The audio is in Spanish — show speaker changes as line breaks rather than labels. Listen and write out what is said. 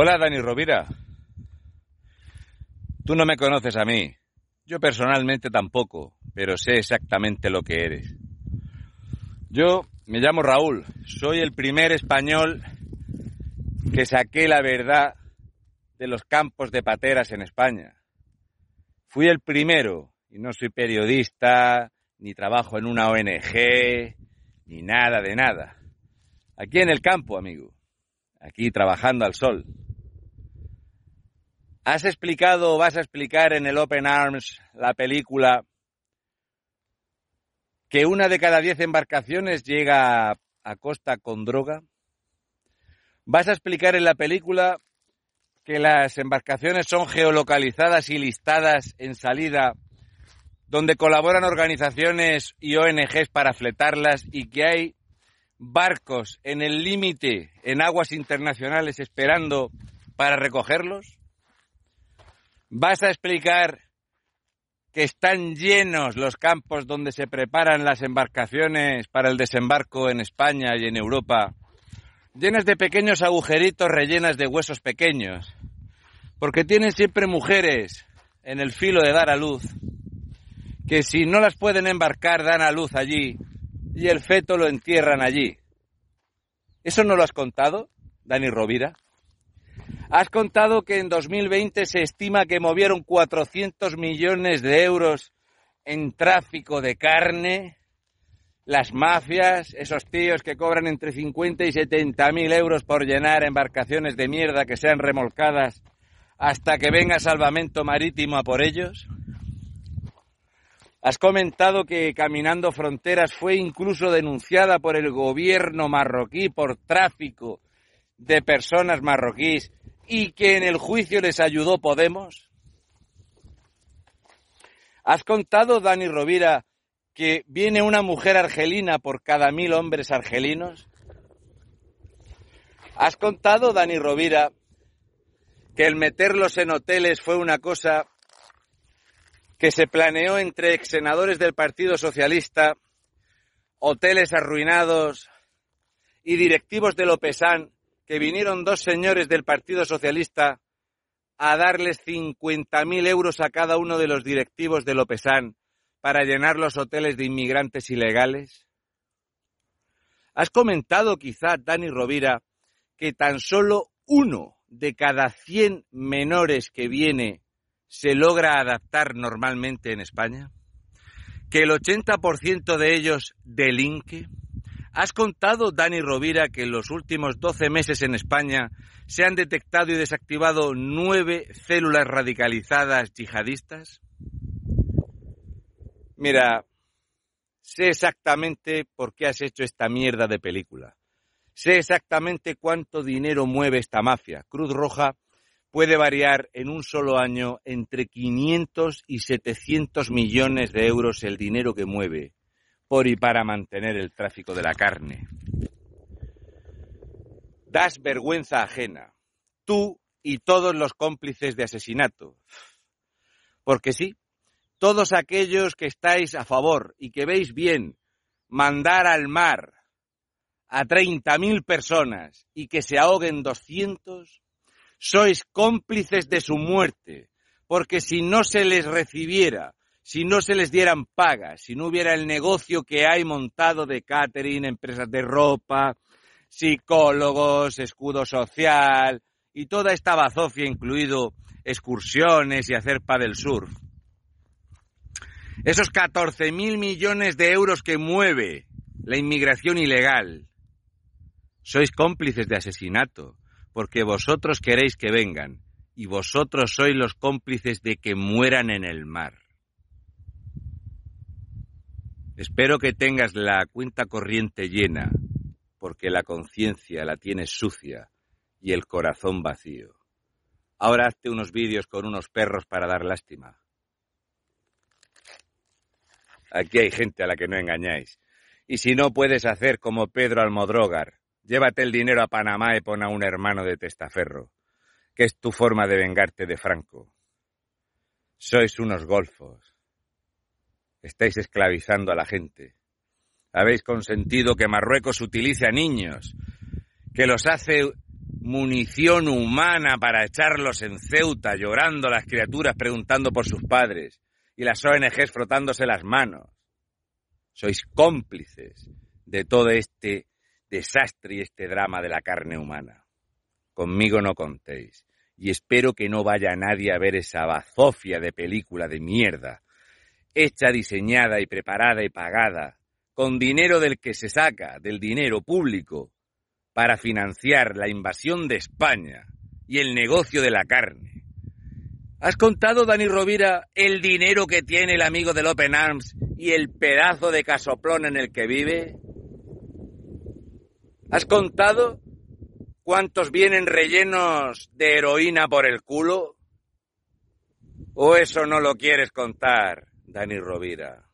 Hola, Dani Rovira. Tú no me conoces a mí. Yo personalmente tampoco, pero sé exactamente lo que eres. Yo me llamo Raúl. Soy el primer español que saqué la verdad de los campos de pateras en España. Fui el primero, y no soy periodista, ni trabajo en una ONG, ni nada de nada. Aquí en el campo, amigo. Aquí trabajando al sol. Has explicado o vas a explicar en el Open Arms, la película, que una de cada diez embarcaciones llega a costa con droga. Vas a explicar en la película que las embarcaciones son geolocalizadas y listadas en salida, donde colaboran organizaciones y ONGs para fletarlas y que hay barcos en el límite en aguas internacionales esperando para recogerlos? ¿Vas a explicar que están llenos los campos donde se preparan las embarcaciones para el desembarco en España y en Europa, llenas de pequeños agujeritos rellenas de huesos pequeños? Porque tienen siempre mujeres en el filo de dar a luz, que si no las pueden embarcar dan a luz allí y el feto lo entierran allí. ¿Eso no lo has contado, Dani Rovira? Has contado que en 2020 se estima que movieron 400 millones de euros en tráfico de carne, las mafias, esos tíos que cobran entre 50 y 70 mil euros por llenar embarcaciones de mierda que sean remolcadas hasta que venga salvamento marítimo a por ellos. Has comentado que Caminando Fronteras fue incluso denunciada por el gobierno marroquí por tráfico de personas marroquíes y que en el juicio les ayudó Podemos. Has contado, Dani Rovira, que viene una mujer argelina por cada mil hombres argelinos. Has contado, Dani Rovira, que el meterlos en hoteles fue una cosa que se planeó entre ex senadores del Partido Socialista, hoteles arruinados y directivos de Lopesan, que vinieron dos señores del Partido Socialista a darles 50.000 euros a cada uno de los directivos de Lopesan para llenar los hoteles de inmigrantes ilegales? ¿Has comentado quizá, Dani Rovira, que tan solo uno de cada 100 menores que viene se logra adaptar normalmente en España? ¿Que el 80% de ellos delinque? ¿Has contado, Dani Rovira, que en los últimos 12 meses en España se han detectado y desactivado nueve células radicalizadas yihadistas? Mira, sé exactamente por qué has hecho esta mierda de película. Sé exactamente cuánto dinero mueve esta mafia. Cruz Roja puede variar en un solo año entre 500 y 700 millones de euros el dinero que mueve por y para mantener el tráfico de la carne. Das vergüenza ajena, tú y todos los cómplices de asesinato. Porque sí, todos aquellos que estáis a favor y que veis bien mandar al mar a 30.000 personas y que se ahoguen 200, sois cómplices de su muerte, porque si no se les recibiera, si no se les dieran pagas, si no hubiera el negocio que hay montado de catering, empresas de ropa, psicólogos, escudo social y toda esta bazofia, incluido excursiones y hacer del surf. Esos 14.000 millones de euros que mueve la inmigración ilegal, sois cómplices de asesinato, porque vosotros queréis que vengan, y vosotros sois los cómplices de que mueran en el mar. Espero que tengas la cuenta corriente llena, porque la conciencia la tienes sucia y el corazón vacío. Ahora hazte unos vídeos con unos perros para dar lástima. Aquí hay gente a la que no engañáis. Y si no puedes hacer como Pedro Almodrógar, Llévate el dinero a Panamá y pon a un hermano de testaferro, que es tu forma de vengarte de Franco. Sois unos golfos. Estáis esclavizando a la gente. Habéis consentido que Marruecos utilice a niños, que los hace munición humana para echarlos en Ceuta, llorando las criaturas preguntando por sus padres y las ONGs frotándose las manos. Sois cómplices de todo este desastre y este drama de la carne humana. Conmigo no contéis. Y espero que no vaya nadie a ver esa bazofia de película de mierda, hecha, diseñada y preparada y pagada, con dinero del que se saca, del dinero público, para financiar la invasión de España y el negocio de la carne. ¿Has contado, Dani Rovira, el dinero que tiene el amigo del Open Arms y el pedazo de casoplón en el que vive? ¿Has contado cuántos vienen rellenos de heroína por el culo? ¿O eso no lo quieres contar, Dani Rovira?